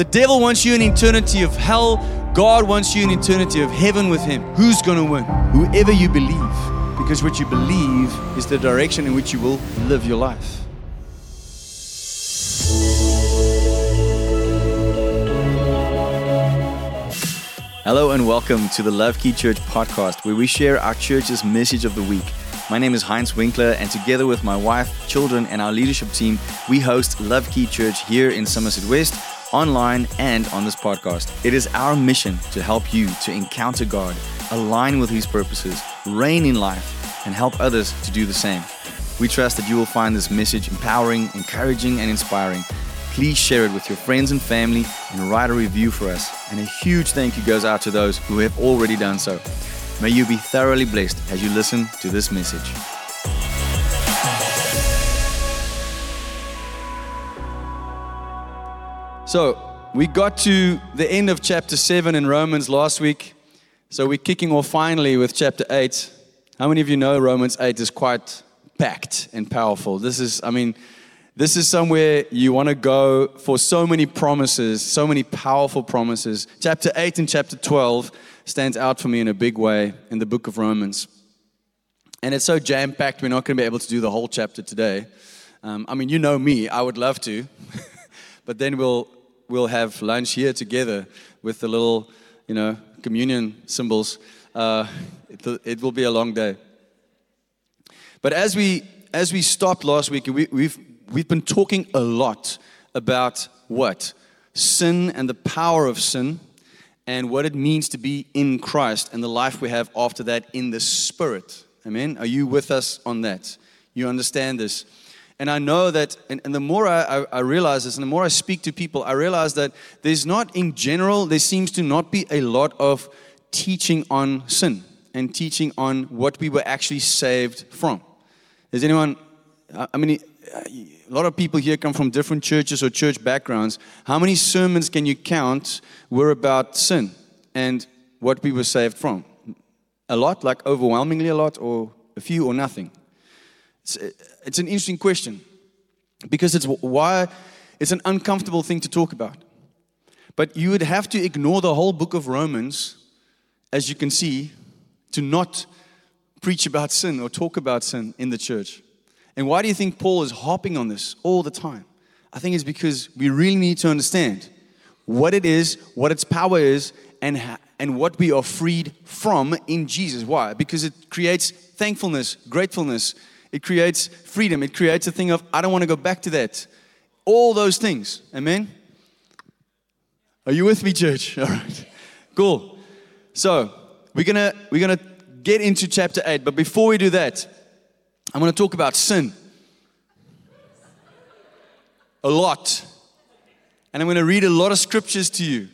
The devil wants you in eternity of hell. God wants you in eternity of heaven with him. Who's going to win? Whoever you believe. Because what you believe is the direction in which you will live your life. Hello and welcome to the Love Key Church podcast, where we share our church's message of the week. My name is Heinz Winckler, and together with my wife, children, and our leadership team, we host Love Key Church here in Somerset West, online, and on this podcast. It is our mission to help you to encounter God, align with His purposes, reign in life, and help others to do the same. We trust that you will find this message empowering, encouraging, and inspiring please share it with your friends and family and write a review for us. And a huge thank you goes out to those who have already done so. May you be thoroughly blessed as you listen to this message. So, we got to the end of chapter 7 in Romans last week. So, we're kicking off finally with chapter 8. How many of you know Romans 8 is quite packed and powerful? This is, I mean, this is somewhere you want to go for so many promises, so many powerful promises. Chapter 8 and chapter 12 stands out for me in a big way in the book of Romans. And it's so jam packed, we're not going to be able to do the whole chapter today. Um, I mean, you know me, I would love to. but then we'll, we'll have lunch here together with the little, you know, communion symbols. Uh, it, it will be a long day. But as we as we stopped last week, we, we've we've been talking a lot about what? Sin and the power of sin and what it means to be in Christ and the life we have after that in the Spirit. Amen. Are you with us on that? You understand this? And I know that, and, and the more I, I, realize this, and the more I speak to people, I realize that there's not, in general, there seems to not be a lot of teaching on sin and teaching on what we were actually saved from. Is anyone, uh, I mean, a lot of people here come from different churches or church backgrounds. How many sermons can you count were about sin and what we were saved from? A lot, like overwhelmingly a lot, or a few, or nothing? It's, it's an interesting question because it's why it's an uncomfortable thing to talk about. But you would have to ignore the whole book of Romans, as you can see, to not preach about sin or talk about sin in the church. And why do you think Paul is hopping on this all the time? I think it's because we really need to understand what it is, what its power is, and, ha- and what we are freed from in Jesus. Why? Because it creates thankfulness, gratefulness, it creates freedom, it creates a thing of, I don't want to go back to that. All those things. Amen? Are you with me, church? All right. Cool. So, we're going to we're to get into chapter 8, but before we do that, I'm going to talk about sin a lot. And I'm going to read a lot of scriptures to you.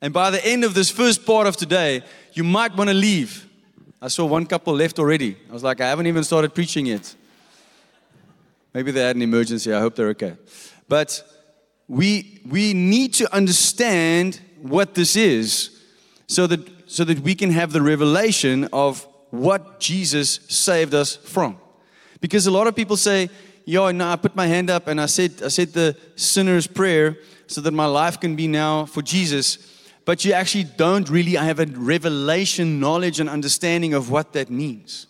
And by the end of this first part of today, you might want to leave. I saw one couple left already. I was like, I haven't even started preaching yet. Maybe they had an emergency. I hope they're okay. But we, we need to understand what this is so that, so that we can have the revelation of what Jesus saved us from. Because a lot of people say, yo, no, I put my hand up and I said, I said the sinner's prayer so that my life can be now for Jesus. But you actually don't really have a revelation, knowledge, and understanding of what that means.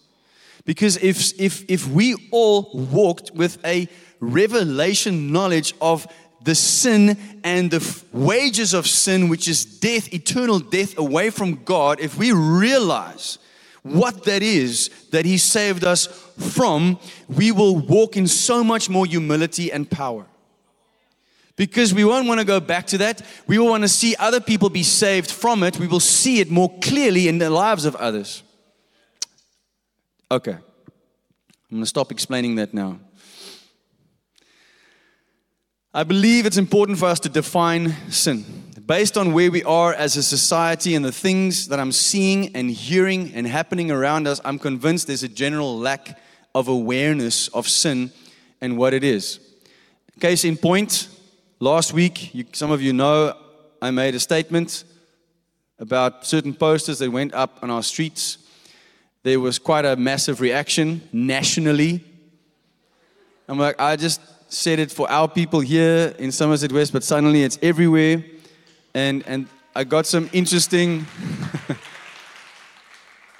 Because if, if, if we all walked with a revelation knowledge of the sin and the wages of sin, which is death, eternal death away from God, if we realize what that is that He saved us from, we will walk in so much more humility and power. Because we won't want to go back to that. We will want to see other people be saved from it. We will see it more clearly in the lives of others. Okay. I'm going to stop explaining that now. I believe it's important for us to define sin based on where we are as a society and the things that I'm seeing and hearing and happening around us. I'm convinced there's a general lack of awareness of sin and what it is. Case in point, last week, you, some of you know I made a statement about certain posters that went up on our streets. There was quite a massive reaction nationally. I'm like, I just said it for our people here in Somerset West, but suddenly it's everywhere. And, and I got some interesting,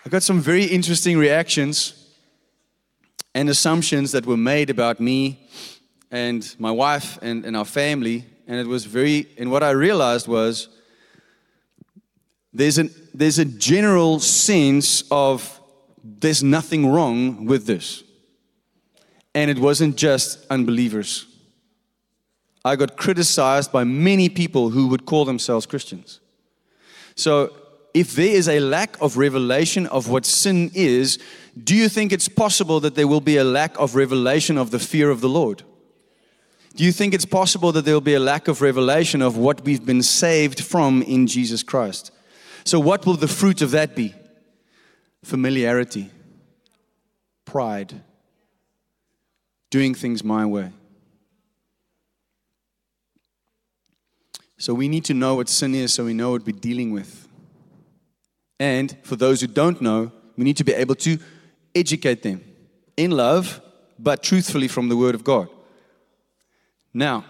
I got some very interesting reactions and assumptions that were made about me and my wife and, and our family. And it was very, and what I realized was there's, an, there's a general sense of there's nothing wrong with this. And it wasn't just unbelievers. I got criticized by many people who would call themselves Christians. So, if there is a lack of revelation of what sin is, do you think it's possible that there will be a lack of revelation of the fear of the Lord? Do you think it's possible that there will be a lack of revelation of what we've been saved from in Jesus Christ? So, what will the fruit of that be? Familiarity, pride, doing things my way. So, we need to know what sin is so we know what we're dealing with. And for those who don't know, we need to be able to educate them in love, but truthfully from the Word of God. Now,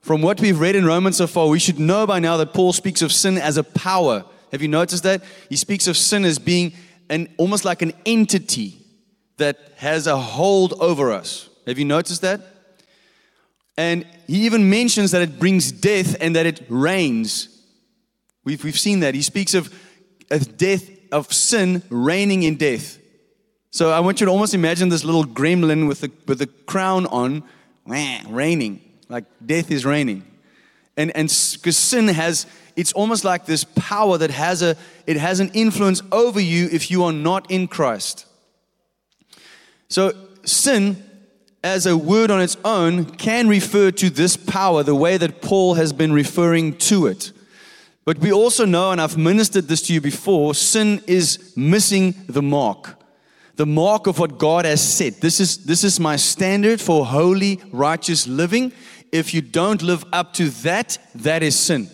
from what we've read in Romans so far, we should know by now that Paul speaks of sin as a power. Have you noticed that? He speaks of sin as being an almost like an entity that has a hold over us. Have you noticed that? And he even mentions that it brings death and that it reigns. We've, we've seen that. He speaks of, of death, of sin reigning in death. So I want you to almost imagine this little gremlin with the, with the crown on, reigning, like death is reigning. And and because sin has, it's almost like this power that has a, it has an influence over you if you are not in Christ. So sin, as a word on its own, can refer to this power the way that Paul has been referring to it. But we also know, and I've ministered this to you before, sin is missing the mark the mark of what God has set. This is, this is my standard for holy, righteous living. If you don't live up to that, that is sin.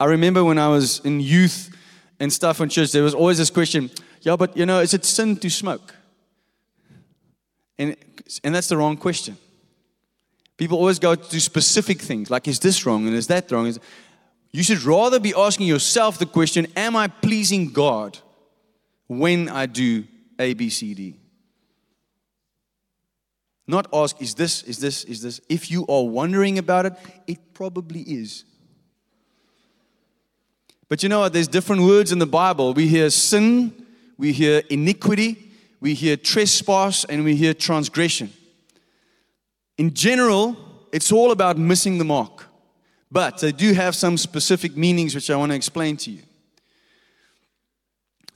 I remember when I was in youth and stuff in church, there was always this question yeah, but you know, is it sin to smoke? And, and that's the wrong question. People always go to specific things like, is this wrong and is that wrong? You should rather be asking yourself the question, am I pleasing God? When I do A, B, C, D. Not ask, is this, is this, is this? If you are wondering about it, it probably is. But you know what? There's different words in the Bible. We hear sin, we hear iniquity, we hear trespass, and we hear transgression. In general, it's all about missing the mark. But they do have some specific meanings which I want to explain to you.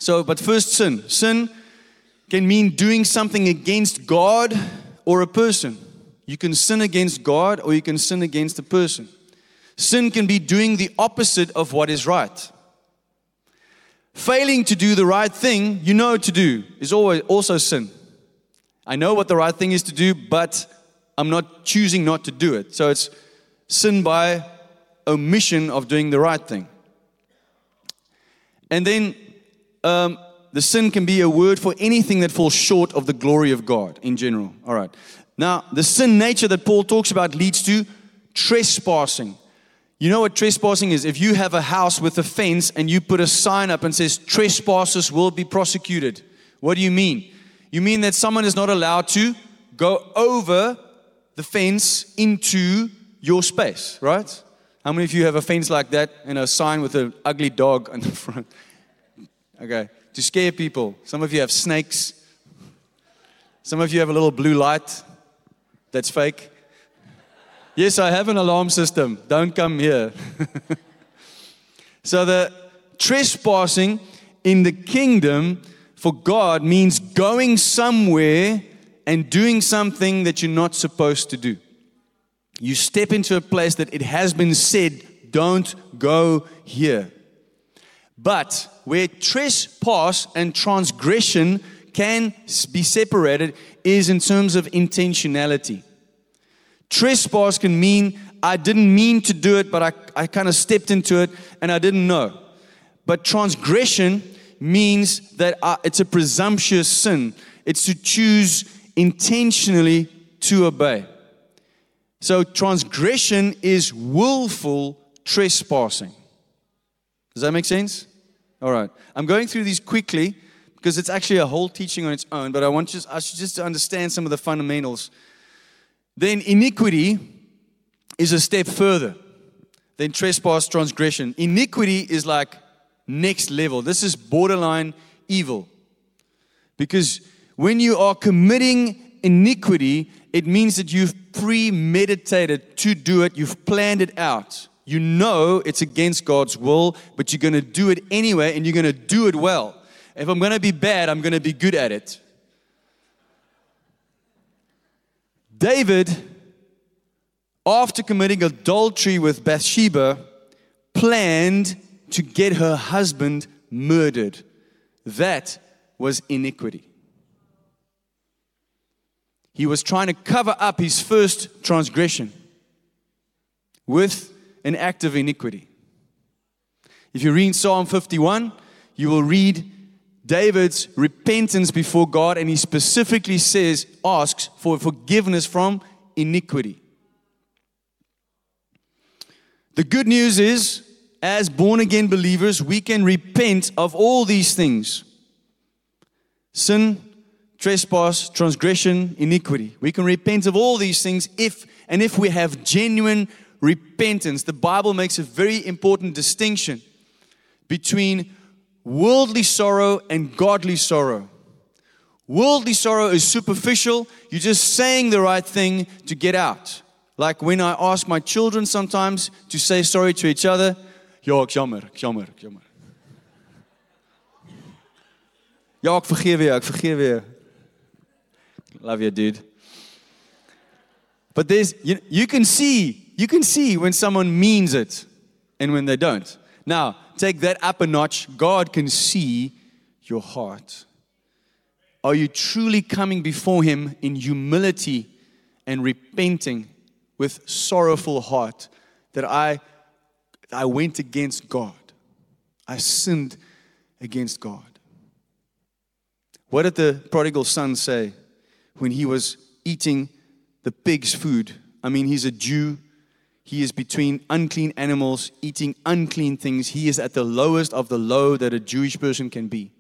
So, but first, sin. Sin can mean doing something against God or a person. You can sin against God or you can sin against a person. Sin can be doing the opposite of what is right. Failing to do the right thing you know to do is always also sin. I know what the right thing is to do, but I'm not choosing not to do it. So it's sin by omission of doing the right thing. And then um, the sin can be a word for anything that falls short of the glory of God in general. All right. Now, the sin nature that Paul talks about leads to trespassing. You know what trespassing is? If you have a house with a fence and you put a sign up and says trespassers will be prosecuted, what do you mean? You mean that someone is not allowed to go over the fence into your space, right? How many of you have a fence like that and a sign with an ugly dog on the front? Okay, to scare people. Some of you have snakes. Some of you have a little blue light that's fake. Yes, I have an alarm system. Don't come here. so, the trespassing in the kingdom for God means going somewhere and doing something that you're not supposed to do. You step into a place that it has been said, don't go here. But where trespass and transgression can be separated is in terms of intentionality. Trespass can mean I didn't mean to do it, but I, I kind of stepped into it and I didn't know. But transgression means that I, it's a presumptuous sin, it's to choose intentionally to obey. So transgression is willful trespassing. Does that make sense? All right. I'm going through these quickly because it's actually a whole teaching on its own, but I want just, us just to understand some of the fundamentals. Then iniquity is a step further than trespass, transgression. Iniquity is like next level. This is borderline evil. Because when you are committing iniquity, it means that you've premeditated to do it, you've planned it out. You know it's against God's will, but you're going to do it anyway, and you're going to do it well. If I'm going to be bad, I'm going to be good at it. David, after committing adultery with Bathsheba, planned to get her husband murdered. That was iniquity. He was trying to cover up his first transgression with an act of iniquity. If you read Psalm 51, you will read David's repentance before God, and he specifically says, asks for forgiveness from iniquity. The good news is, as born again believers, we can repent of all these things sin, trespass, transgression, iniquity. We can repent of all these things if and if we have genuine repentance. The Bible makes a very important distinction between worldly sorrow and godly sorrow. Worldly sorrow is superficial. You're just saying the right thing to get out. Like when I ask my children sometimes to say sorry to each other, ja, ek jammer, ek jammer, ek jammer. Ja, ek vergewe jou, ek vergewe jou. Love you, dude. But there's you, you can see, you can see when someone means it and when they don't. Now, take that up a notch. God can see your heart. Are you truly coming before Him in humility and repenting with sorrowful heart that I, I went against God? I sinned against God. What did the prodigal son say when he was eating the pig's food? I mean, he's a Jew. He is between unclean animals, eating unclean things. He is at the lowest of the low that a Jewish person can be.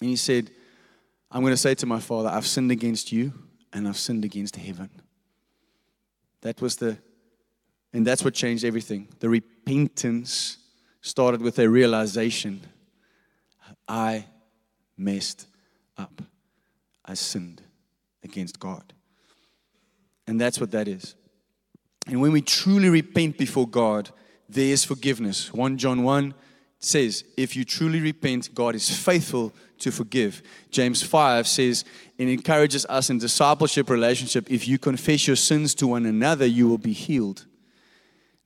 And he said, I'm going to say to my father, I've sinned against you and I've sinned against heaven. That was the, and that's what changed everything. The repentance started with a realization I messed up. I sinned against God. And that's what that is. And when we truly repent before God, there is forgiveness. 1 John 1 says, If you truly repent, God is faithful to forgive. James 5 says, and encourages us in discipleship relationship if you confess your sins to one another, you will be healed.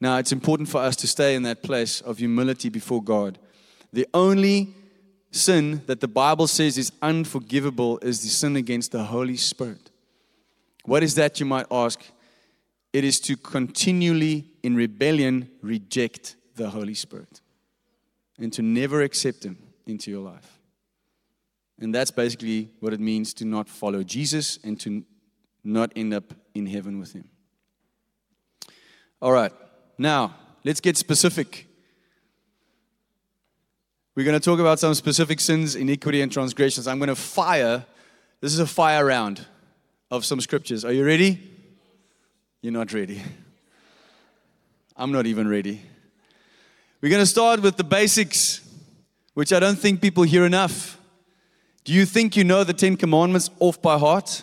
Now, it's important for us to stay in that place of humility before God. The only sin that the Bible says is unforgivable is the sin against the Holy Spirit. What is that, you might ask? It is to continually, in rebellion, reject the Holy Spirit and to never accept Him into your life. And that's basically what it means to not follow Jesus and to not end up in heaven with Him. All right, now let's get specific. We're going to talk about some specific sins, iniquity, and transgressions. I'm going to fire. This is a fire round of some scriptures. Are you ready? You're not ready. I'm not even ready. We're going to start with the basics, which I don't think people hear enough. Do you think you know the Ten Commandments off by heart?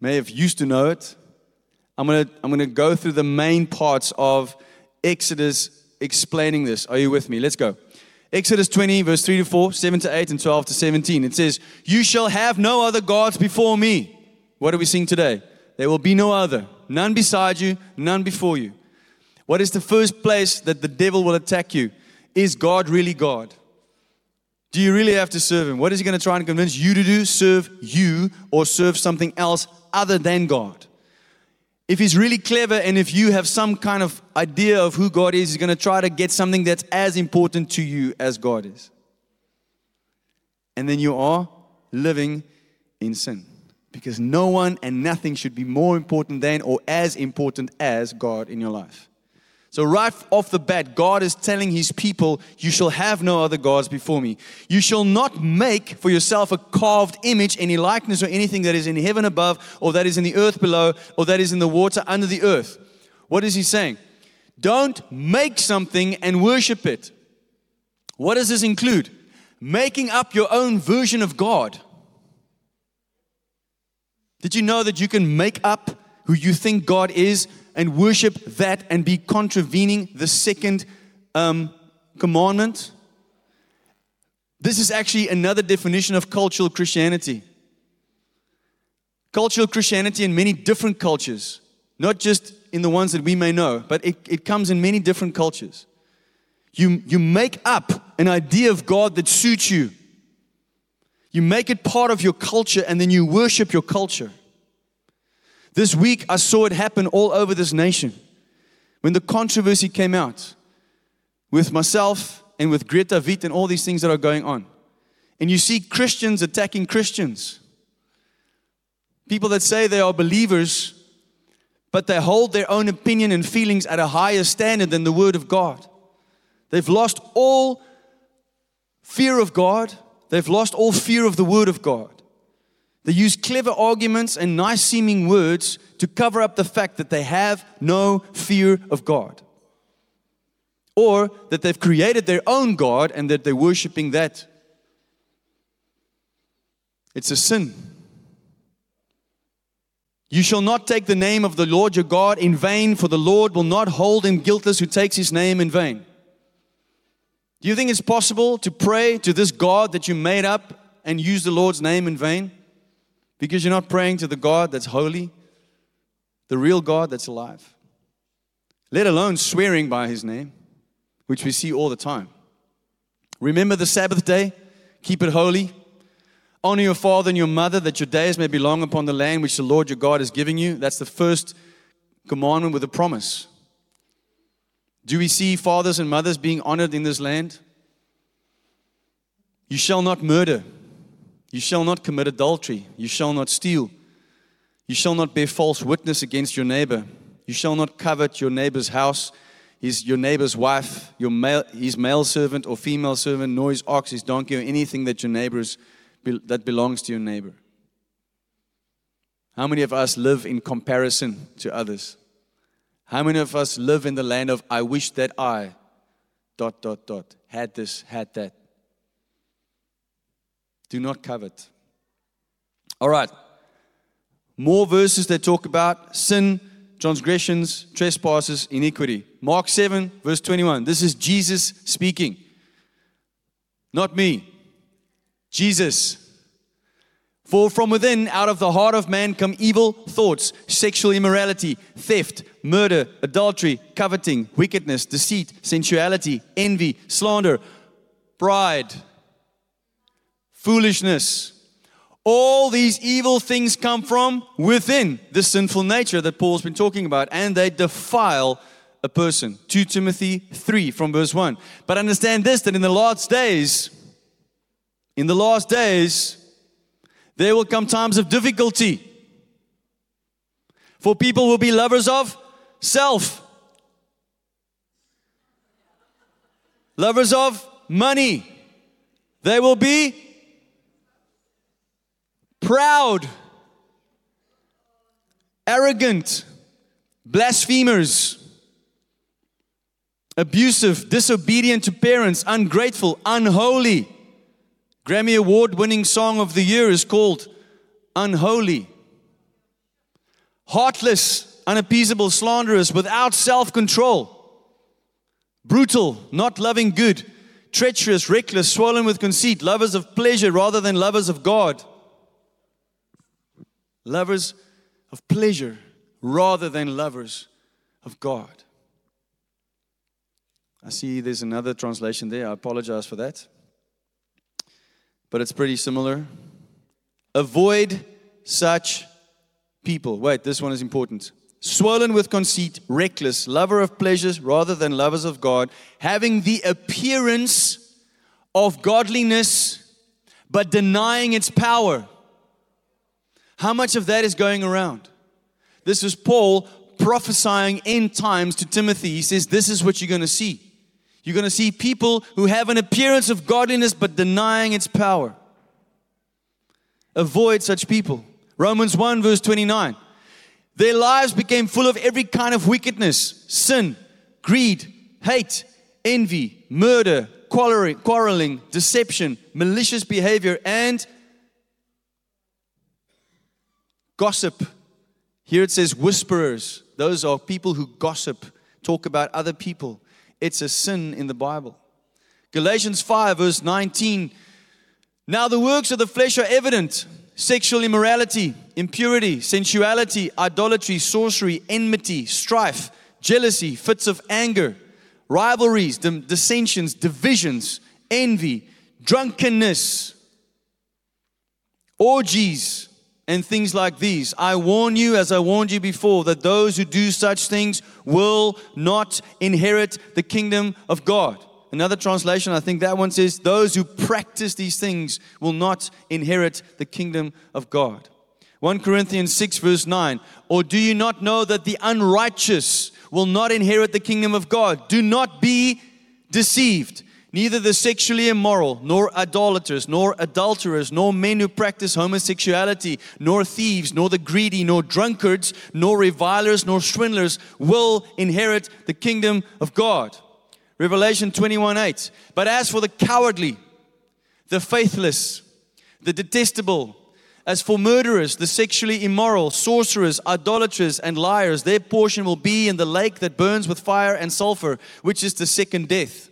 May have used to know it. I'm going to, I'm going to go through the main parts of Exodus explaining this. Are you with me? Let's go. Exodus 20, verse 3 to 4, 7 to 8, and 12 to 17. It says, You shall have no other gods before me. What are we seeing today? There will be no other, none beside you, none before you. What is the first place that the devil will attack you? Is God really God? Do you really have to serve him? What is he going to try and convince you to do? Serve you or serve something else other than God? If he's really clever and if you have some kind of idea of who God is, he's going to try to get something that's as important to you as God is. And then you are living in sin Because no one and nothing should be more important than or as important as God in your life. So, right off the bat, God is telling his people, You shall have no other gods before me. You shall not make for yourself a carved image, any likeness or anything that is in heaven above, or that is in the earth below, or that is in the water under the earth. What is he saying? Don't make something and worship it. What does this include? Making up your own version of God. Did you know that you can make up who you think God is and worship that and be contravening the second um, commandment? This is actually another definition of cultural Christianity. Cultural Christianity in many different cultures, not just in the ones that we may know, but it, it comes in many different cultures. You, you make up an idea of God that suits you. You make it part of your culture and then you worship your culture. This week, I saw it happen all over this nation. When the controversy came out with myself and with Gretha Wiid and all these things that are going on. And you see Christians attacking Christians. People that say they are believers, but they hold their own opinion and feelings at a higher standard than the Word of God. They've lost all fear of God, they've lost all fear of the Word of God. They use clever arguments and nice seeming words to cover up the fact that they have no fear of God. Or that they've created their own God and that they're worshiping that. It's a sin. You shall not take the name of the Lord your God in vain, for the Lord will not hold him guiltless who takes his name in vain. Do you think it's possible to pray to this God that you made up and use the Lord's name in vain? Because you're not praying to the God that's holy, the real God that's alive. Let alone swearing by his name, which we see all the time. Remember the Sabbath day, keep it holy. Honor your father and your mother, that your days may be long upon the land which the Lord your God is giving you. That's the first commandment with a promise. Do we see fathers and mothers being honored in this land? You shall not murder. You shall not commit adultery. You shall not steal. You shall not bear false witness against your neighbor. You shall not covet your neighbor's house, his, your neighbor's wife, your male, his male servant or female servant, nor his ox, his donkey, or anything that your neighbor's that belongs to your neighbor. How many of us live in comparison to others? How many of us live in the land of I wish that I dot dot dot had this, had that? Do not covet. All right. More verses that talk about sin, transgressions, trespasses, iniquity. Mark 7, verse 21. This is Jesus speaking. Not me. Jesus. For from within, out of the heart of man, come evil thoughts, sexual immorality, theft, murder, adultery, coveting, wickedness, deceit, sensuality, envy, slander, pride foolishness. All these evil things come from within the sinful nature that Paul's been talking about, and they defile a person. 2 Timothy 3 from verse 1. But understand this that in the last days, in the last days, there will come times of difficulty. For people will be lovers of self, lovers of money. They will be proud, arrogant, blasphemers, abusive, disobedient to parents, ungrateful, unholy. Grammy Award winning song of the year is called Unholy. Heartless, unappeasable, slanderous, without self control. Brutal, not loving good. Treacherous, reckless, swollen with conceit, lovers of pleasure rather than lovers of God lovers of pleasure rather than lovers of God. I see there's another translation there. I apologize for that. But it's pretty similar. Avoid such people. Wait, this one is important. Swollen with conceit, reckless, lover of pleasures rather than lovers of God, having the appearance of godliness but denying its power. How much of that is going around? This is Paul prophesying end times to Timothy. He says, This is what you're going to see. You're going to see people who have an appearance of godliness but denying its power. Avoid such people. Romans 1, verse 29. Their lives became full of every kind of wickedness, sin, greed, hate, envy, murder, quarreling, quarreling, deception, malicious behavior, and gossip. Here it says whisperers. Those are people who gossip, talk about other people. It's a sin in the Bible. Galatians 5, verse 19. Now the works of the flesh are evident sexual immorality, impurity, sensuality, idolatry, sorcery, enmity, strife, jealousy, fits of anger, rivalries, dissensions, divisions, envy, drunkenness, orgies, and things like these. I warn you, as I warned you before, that those who do such things will not inherit the kingdom of God. Another translation, I think that one says, Those who practice these things will not inherit the kingdom of God. 1 Corinthians 6, verse 9. Or do you not know that the unrighteous will not inherit the kingdom of God? Do not be deceived. Neither the sexually immoral, nor idolaters, nor adulterers, nor men who practice homosexuality, nor thieves, nor the greedy, nor drunkards, nor revilers, nor swindlers will inherit the kingdom of God. Revelation 21 8. But as for the cowardly, the faithless, the detestable, as for murderers, the sexually immoral, sorcerers, idolaters, and liars, their portion will be in the lake that burns with fire and sulfur, which is the second death.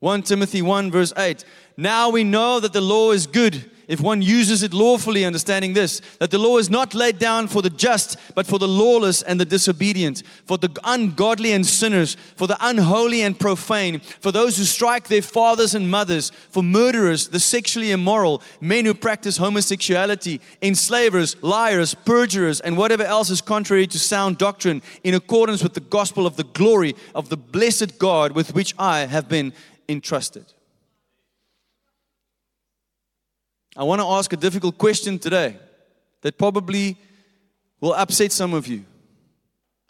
1 Timothy 1, verse 8. Now we know that the law is good if one uses it lawfully, understanding this, that the law is not laid down for the just, but for the lawless and the disobedient, for the ungodly and sinners, for the unholy and profane, for those who strike their fathers and mothers, for murderers, the sexually immoral, men who practice homosexuality, enslavers, liars, perjurers, and whatever else is contrary to sound doctrine, in accordance with the gospel of the glory of the blessed God with which I have been entrusted. I want to ask a difficult question today that probably will upset some of you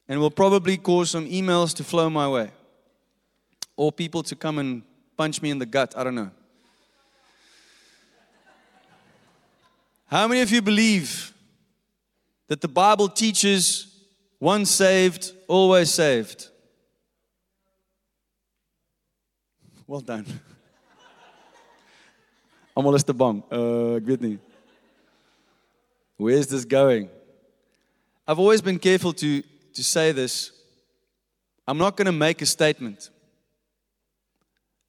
and will probably cause some emails to flow my way or people to come and punch me in the gut. I don't know. How many of you believe that the Bible teaches once saved, always saved? Well done. Is te bang. Uh ek weet. Where is this going? I've always been careful to to say this. I'm not going to make a statement.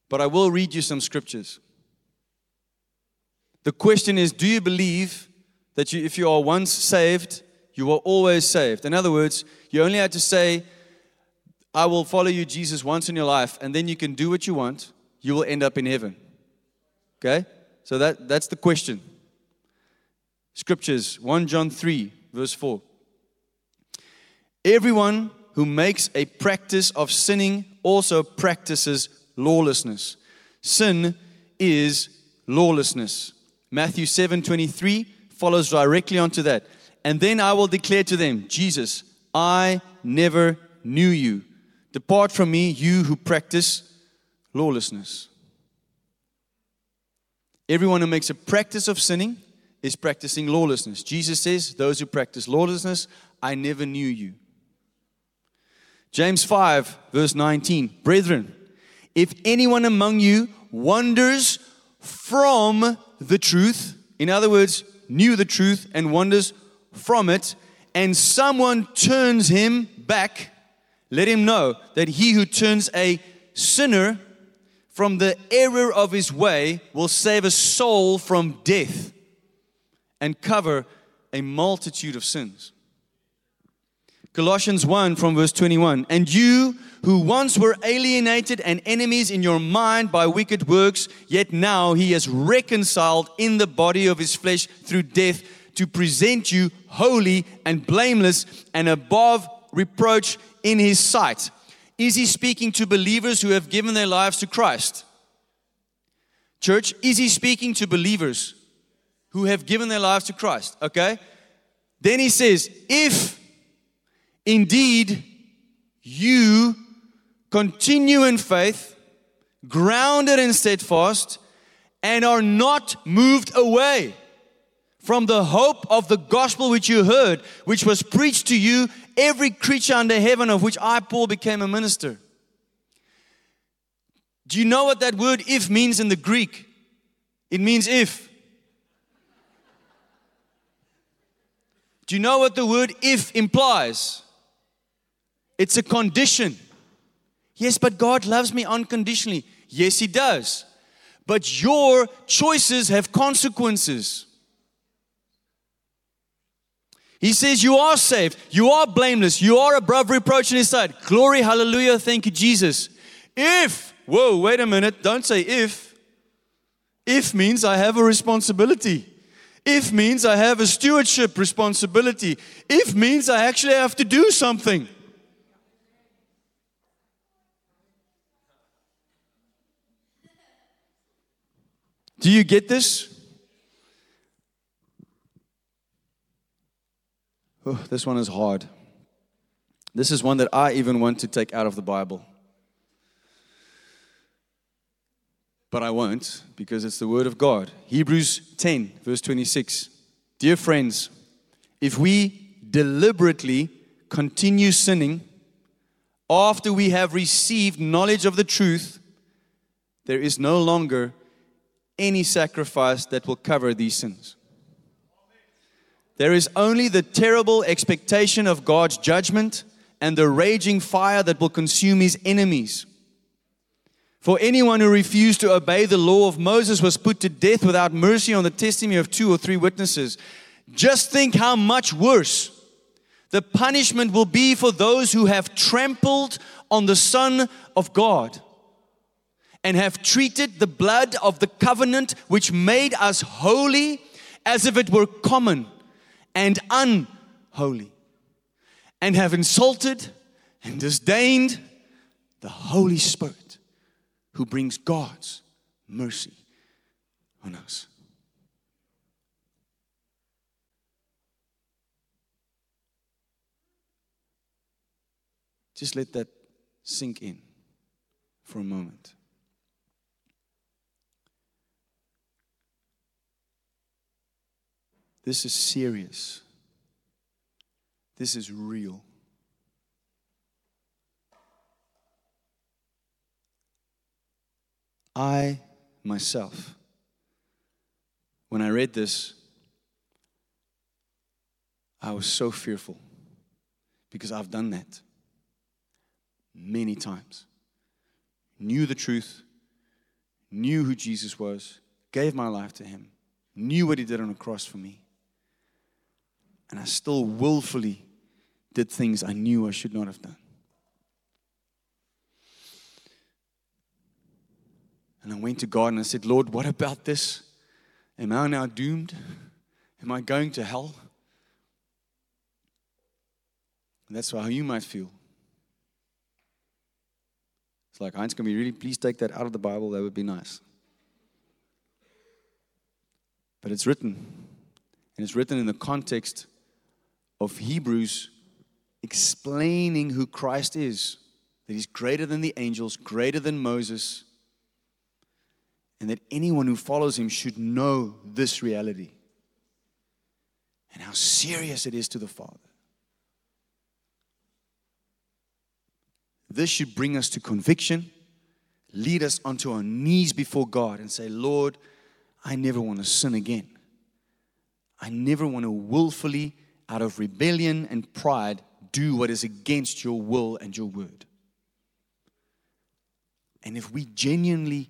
But I will read you some scriptures. The question is do you believe that you if you are once saved, you are always saved? In other words, you only had to say I will follow you Jesus once in your life and then you can do what you want, you will end up in heaven. Okay? So that, that's the question. Scriptures 1 John 3, verse 4. Everyone who makes a practice of sinning also practices lawlessness. Sin is lawlessness. Matthew 7 23 follows directly onto that. And then I will declare to them, Jesus, I never knew you. Depart from me, you who practice lawlessness. Everyone who makes a practice of sinning is practicing lawlessness. Jesus says, Those who practice lawlessness, I never knew you. James 5, verse 19. Brethren, if anyone among you wanders from the truth, in other words, knew the truth and wanders from it, and someone turns him back, let him know that he who turns a sinner from the error of his way will save a soul from death and cover a multitude of sins. Colossians 1 from verse 21 And you who once were alienated and enemies in your mind by wicked works, yet now he has reconciled in the body of his flesh through death to present you holy and blameless and above reproach in his sight. Is he speaking to believers who have given their lives to Christ? Church, is he speaking to believers? who have given their lives to Christ. Okay? Then he says, if indeed you continue in faith, grounded and steadfast, and are not moved away from the hope of the gospel which you heard, which was preached to you, every creature under heaven, of which I, Paul, became a minister. Do you know what that word if means in the Greek? It means if. Do you know what the word if implies? It's a condition. Yes, but God loves me unconditionally. Yes, He does. But your choices have consequences. He says, You are saved. You are blameless. You are above reproach in His sight. Glory, hallelujah. Thank you, Jesus. If, whoa, wait a minute. Don't say if. If means I have a responsibility. If means I have a stewardship responsibility. If means I actually have to do something. Do you get this? Oh, this one is hard. This is one that I even want to take out of the Bible. But I won't because it's the Word of God. Hebrews 10, verse 26. Dear friends, if we deliberately continue sinning after we have received knowledge of the truth, there is no longer any sacrifice that will cover these sins. There is only the terrible expectation of God's judgment and the raging fire that will consume his enemies. For anyone who refused to obey the law of Moses was put to death without mercy on the testimony of two or three witnesses. Just think how much worse the punishment will be for those who have trampled on the Son of God and have treated the blood of the covenant which made us holy as if it were common and unholy, and have insulted and disdained the Holy Spirit who brings God's mercy on us. Just let that sink in for a moment. This is serious. This is real. I myself, when I read this, I was so fearful because I've done that many times. Knew the truth, knew who Jesus was, gave my life to him, knew what he did on the cross for me and I still willfully did things I knew I should not have done. And I went to God and I said, Lord, what about this? Am I now doomed? Am I going to hell? And that's how you might feel. It's like, Heinz, can we really please take that out of the Bible? That would be nice. But it's written. And it's written in the context of Hebrews explaining who Christ is that he's greater than the angels, greater than Moses, and that anyone who follows him should know this reality and how serious it is to the Father. This should bring us to conviction, lead us onto our knees before God, and say, Lord, I never want to sin again. I never want to willfully out of rebellion and pride, do what is against your will and your word. And if we genuinely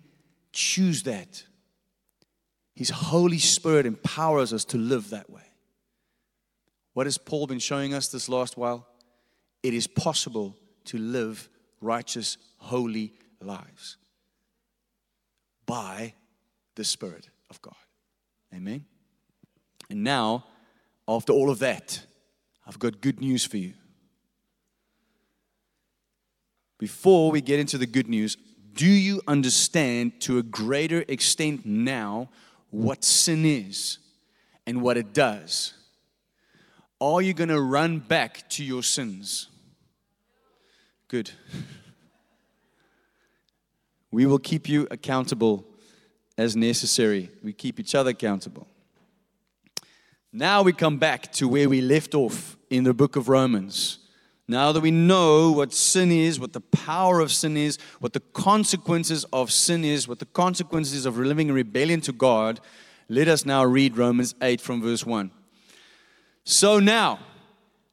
choose that, His Holy Spirit empowers us to live that way. What has Paul been showing us this last while? It is possible to live righteous, holy lives by the Spirit of God. Amen. And now, after all of that, I've got good news for you. Before we get into the good news, do you understand to a greater extent now what sin is and what it does, are you going to run back to your sins? Good. We will keep you accountable as necessary. We keep each other accountable. Now we come back to where we left off in the book of Romans. Now that we know what sin is, what the power of sin is, what the consequences of sin is, what the consequences of living in rebellion to God, let us now read Romans 8 from verse 1. So now,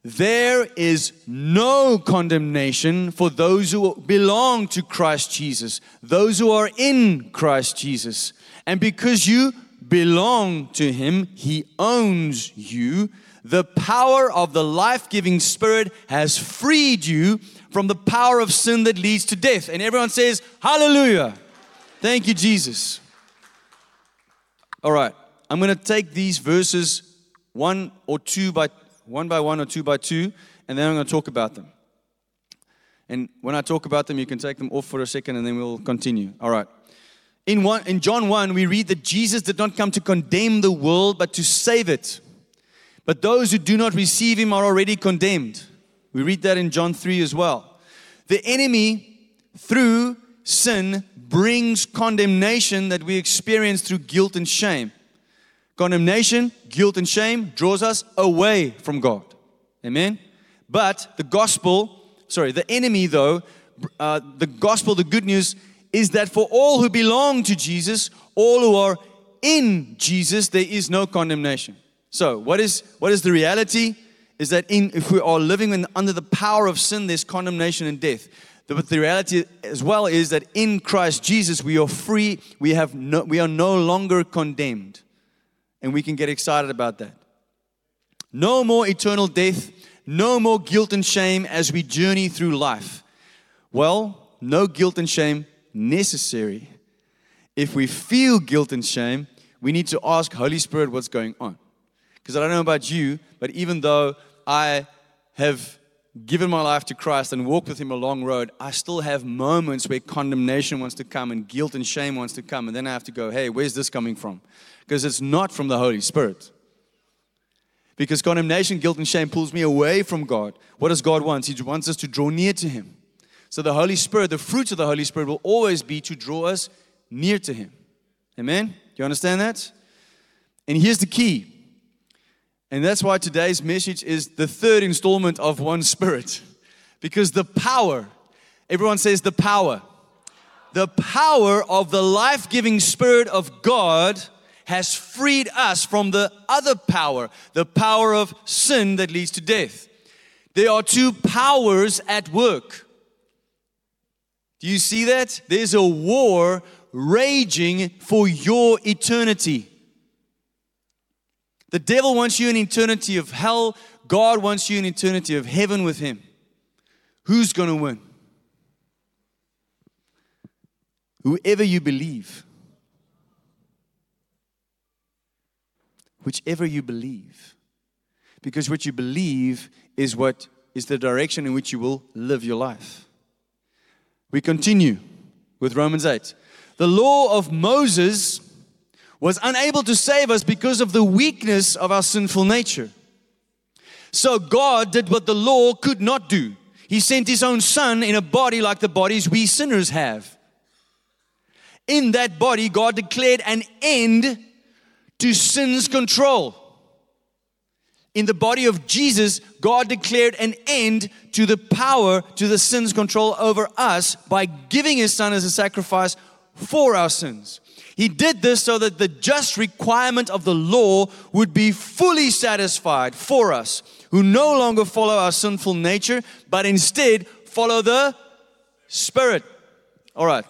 there is no condemnation for those who belong to Christ Jesus, those who are in Christ Jesus. And because you belong to Him, He owns you the power of the life giving Spirit has freed you from the power of sin that leads to death. And everyone says, Hallelujah. Thank you, Jesus. All right, I'm going to take these verses one or two by one by one or two by two, and then I'm going to talk about them. And when I talk about them, you can take them off for a second and then we'll continue. All right. In, one, in John 1, we read that Jesus did not come to condemn the world, but to save it. But those who do not receive him are already condemned. We read that in John 3 as well. The enemy, through sin, brings condemnation that we experience through guilt and shame. Condemnation, guilt, and shame draws us away from God. Amen? But the gospel, sorry, the enemy, though, uh, the gospel, the good news is that for all who belong to Jesus, all who are in Jesus, there is no condemnation. So, what is, what is the reality? Is that in, if we are living in, under the power of sin, there's condemnation and death. But the reality as well is that in Christ Jesus, we are free. We, have no, we are no longer condemned. And we can get excited about that. No more eternal death, no more guilt and shame as we journey through life. Well, no guilt and shame necessary. If we feel guilt and shame, we need to ask Holy Spirit what's going on. Because I don't know about you, but even though I have given my life to Christ and walked with Him a long road, I still have moments where condemnation wants to come and guilt and shame wants to come. And then I have to go, hey, where's this coming from? Because it's not from the Holy Spirit. Because condemnation, guilt, and shame pulls me away from God. What does God want? He wants us to draw near to Him. So the Holy Spirit, the fruits of the Holy Spirit will always be to draw us near to Him. Amen? Do you understand that? And here's the key and that's why today's message is the third installment of One Spirit. Because the power, everyone says the power, the power of the life giving Spirit of God has freed us from the other power, the power of sin that leads to death. There are two powers at work. Do you see that? There's a war raging for your eternity. The devil wants you in eternity of hell. God wants you in eternity of heaven with him. Who's going to win? Whoever you believe. Whichever you believe. Because what you believe is what is the direction in which you will live your life. We continue with Romans 8. The law of Moses was unable to save us because of the weakness of our sinful nature. So God did what the law could not do. He sent His own Son in a body like the bodies we sinners have. In that body, God declared an end to sin's control. In the body of Jesus, God declared an end to the power, to the sin's control over us by giving His Son as a sacrifice for our sins. He did this so that the just requirement of the law would be fully satisfied for us, who no longer follow our sinful nature, but instead follow the Spirit. All right.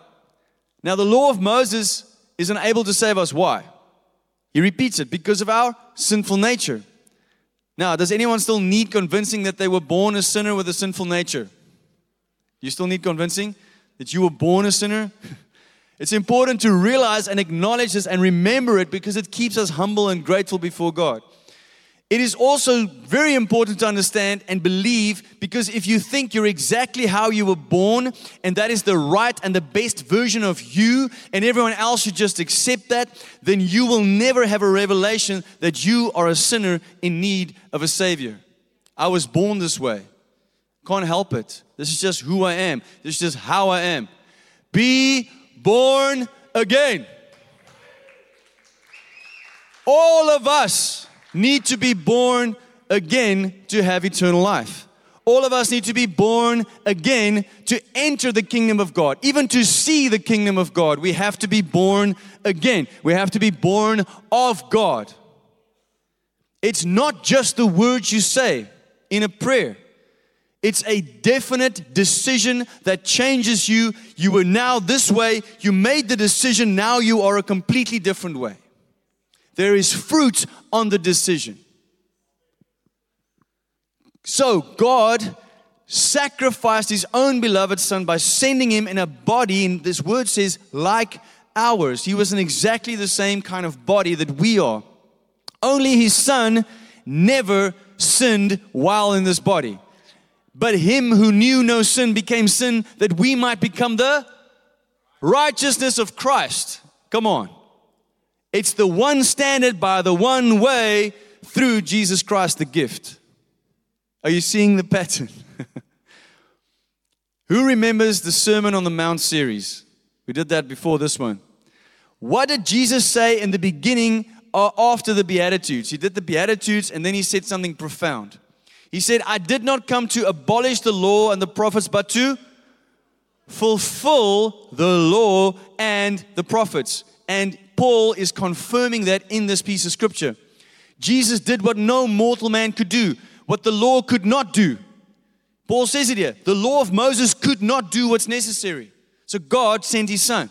Now, the law of Moses is unable to save us. Why? He repeats it because of our sinful nature. Now, does anyone still need convincing that they were born a sinner with a sinful nature? You still need convincing that you were born a sinner? It's important to realize and acknowledge this and remember it because it keeps us humble and grateful before God. It is also very important to understand and believe because if you think you're exactly how you were born and that is the right and the best version of you and everyone else should just accept that, then you will never have a revelation that you are a sinner in need of a Savior. I was born this way. Can't help it. This is just who I am. This is just how I am. Be born again. All of us need to be born again to have eternal life. All of us need to be born again to enter the kingdom of God. Even to see the kingdom of God, we have to be born again. We have to be born of God. It's not just the words you say in a prayer. It's a definite decision that changes you. You were now this way. You made the decision. Now you are a completely different way. There is fruit on the decision. So, God sacrificed his own beloved son by sending him in a body, and this word says, like ours. He was in exactly the same kind of body that we are. Only his son never sinned while in this body. But him who knew no sin became sin that we might become the righteousness of Christ. Come on. It's the one standard by the one way through Jesus Christ, the gift. Are you seeing the pattern? Who remembers the Sermon on the Mount series? We did that before this one. What did Jesus say in the beginning or after the Beatitudes? He did the Beatitudes and then he said something profound. He said, I did not come to abolish the law and the prophets, but to fulfill the law and the prophets. And Paul is confirming that in this piece of scripture. Jesus did what no mortal man could do, what the law could not do. Paul says it here the law of Moses could not do what's necessary. So God sent his son,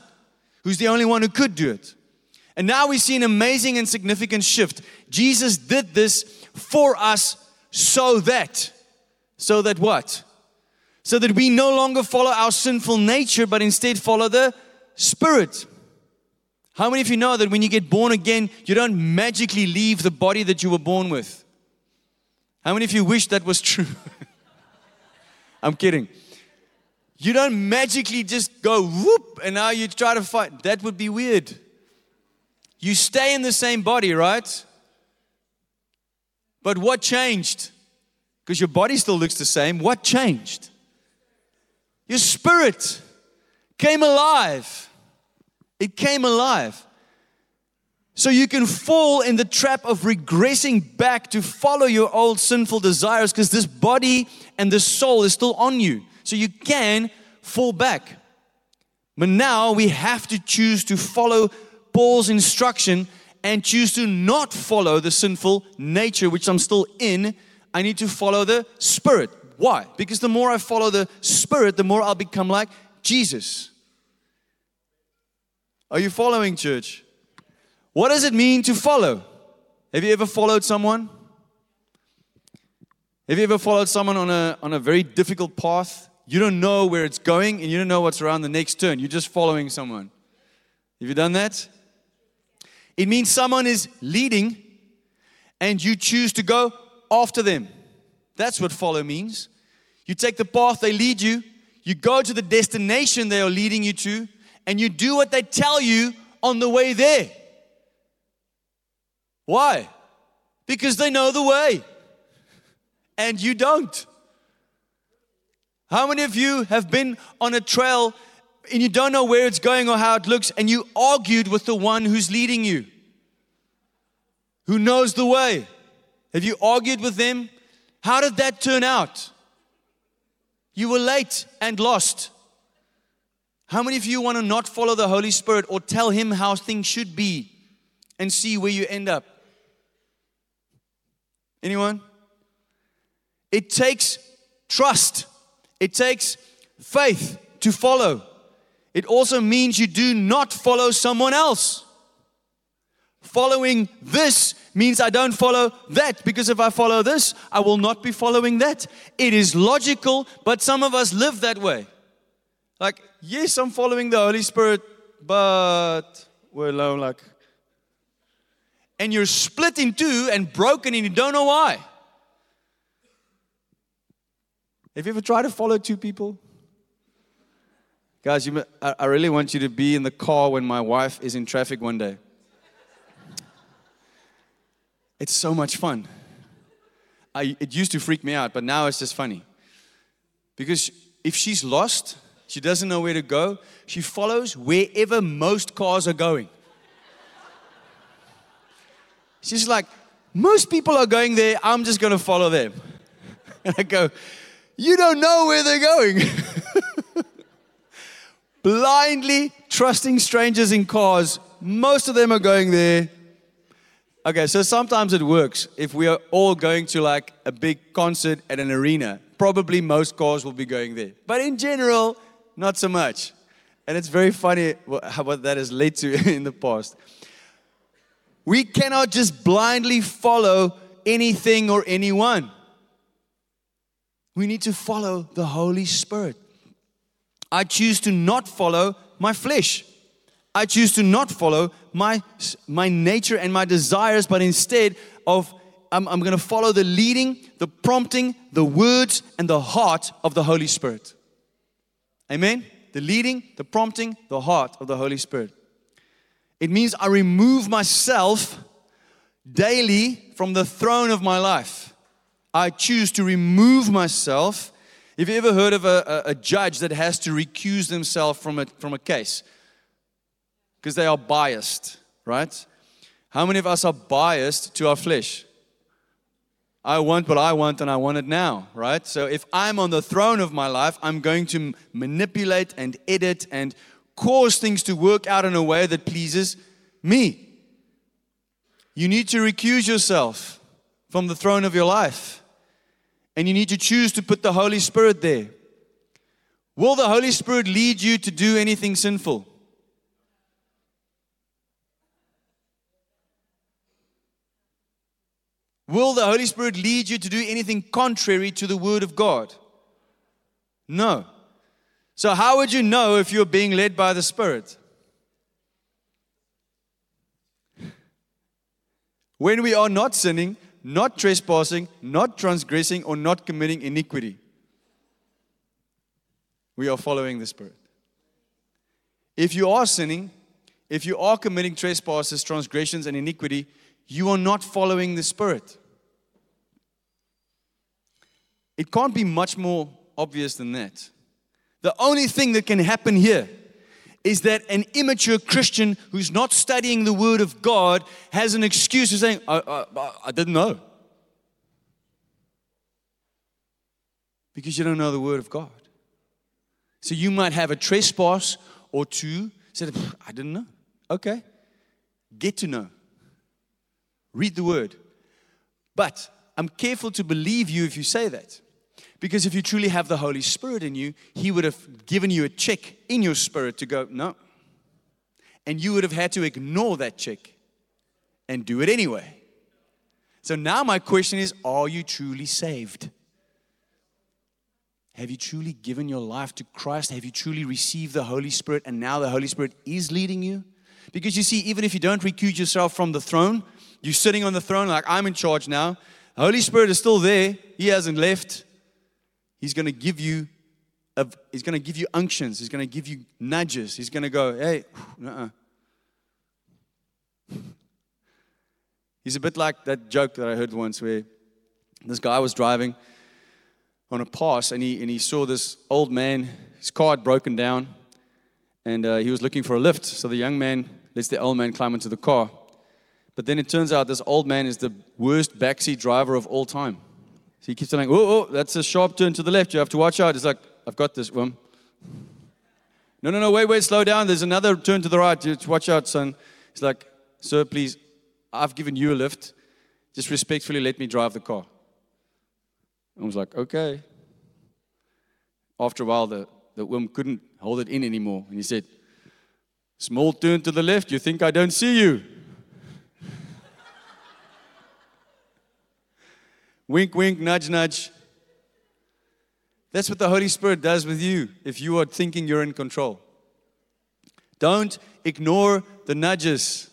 who's the only one who could do it. And now we see an amazing and significant shift. Jesus did this for us so that, so that what? So that we no longer follow our sinful nature, but instead follow the Spirit. How many of you know that when you get born again, you don't magically leave the body that you were born with? How many of you wish that was true? I'm kidding. You don't magically just go whoop and now you try to fight. That would be weird. You stay in the same body, right? But what changed? Because your body still looks the same. What changed? Your spirit came alive it came alive. So you can fall in the trap of regressing back to follow your old sinful desires because this body and the soul is still on you. So you can fall back. But now we have to choose to follow Paul's instruction and choose to not follow the sinful nature, which I'm still in. I need to follow the Spirit. Why? Because the more I follow the Spirit, the more I'll become like Jesus. Are you following, church? What does it mean to follow? Have you ever followed someone? Have you ever followed someone on a, on a very difficult path? You don't know where it's going and you don't know what's around the next turn. You're just following someone. Have you done that? It means someone is leading and you choose to go after them. That's what follow means. You take the path they lead you, you go to the destination they are leading you to, and you do what they tell you on the way there. Why? Because they know the way and you don't. How many of you have been on a trail and you don't know where it's going or how it looks and you argued with the one who's leading you? Who knows the way? Have you argued with them? How did that turn out? You were late and lost. How many of you want to not follow the Holy Spirit or tell Him how things should be and see where you end up? Anyone? It takes trust, it takes faith to follow. It also means you do not follow someone else. Following this means I don't follow that because if I follow this, I will not be following that. It is logical, but some of us live that way. Like, yes, I'm following the Holy Spirit, but we're alone, like. and you're split in two and broken and you don't know why. Have you ever tried to follow two people? Guys, you, I really want you to be in the car when my wife is in traffic one day. It's so much fun. I, it used to freak me out, but now it's just funny. Because if she's lost, she doesn't know where to go, she follows wherever most cars are going. She's like, most people are going there, I'm just going to follow them. And I go, You don't know where they're going. Blindly trusting strangers in cars, most of them are going there. Okay, so sometimes it works. If we are all going to like a big concert at an arena, probably most cars will be going there. But in general, not so much. And it's very funny what that has led to in the past. We cannot just blindly follow anything or anyone. We need to follow the Holy Spirit. I choose to not follow my flesh. I choose to not follow my, my nature and my desires, but instead of I'm, I'm going to follow the leading, the prompting, the words, and the heart of the Holy Spirit. Amen? The leading, the prompting, the heart of the Holy Spirit. It means I remove myself daily from the throne of my life. I choose to remove myself. Have you ever heard of a, a, a judge that has to recuse themselves from a, from a case? because they are biased, right? How many of us are biased to our flesh? I want what I want and I want it now, right? So if I'm on the throne of my life, I'm going to manipulate and edit and cause things to work out in a way that pleases me. You need to recuse yourself from the throne of your life. And you need to choose to put the Holy Spirit there. Will the Holy Spirit lead you to do anything sinful? Will the Holy Spirit lead you to do anything contrary to the Word of God? No. So, how would you know if you're being led by the Spirit? When we are not sinning, not trespassing, not transgressing, or not committing iniquity, we are following the Spirit. If you are sinning, if you are committing trespasses, transgressions, and iniquity, you are not following the Spirit. It can't be much more obvious than that. The only thing that can happen here is that an immature Christian who's not studying the Word of God has an excuse of saying, I, I, I didn't know. Because you don't know the Word of God. So you might have a trespass or two, said, I didn't know. Okay. Get to know. Read the word. But I'm careful to believe you if you say that. Because if you truly have the Holy Spirit in you, He would have given you a check in your spirit to go, no. And you would have had to ignore that check and do it anyway. So now my question is are you truly saved? Have you truly given your life to Christ? Have you truly received the Holy Spirit and now the Holy Spirit is leading you? Because you see, even if you don't recuse yourself from the throne, you're sitting on the throne like, I'm in charge now. The Holy Spirit is still there. He hasn't left. He's going to give you a, he's going to give you unctions. He's going to give you nudges. He's going to go, hey, uh-uh. He's a bit like that joke that I heard once where this guy was driving on a pass and he, and he saw this old man, his car had broken down, and uh, he was looking for a lift. So the young man lets the old man climb into the car. But then it turns out this old man is the worst backseat driver of all time. So he keeps saying, oh, oh, that's a sharp turn to the left. You have to watch out. He's like, I've got this one. No, no, no, wait, wait, slow down. There's another turn to the right. Just watch out, son. He's like, Sir, please, I've given you a lift. Just respectfully let me drive the car. I was like, okay. After a while, the, the woman couldn't hold it in anymore. And he said, Small turn to the left. You think I don't see you? Wink, wink, nudge, nudge. That's what the Holy Spirit does with you if you are thinking you're in control. Don't ignore the nudges.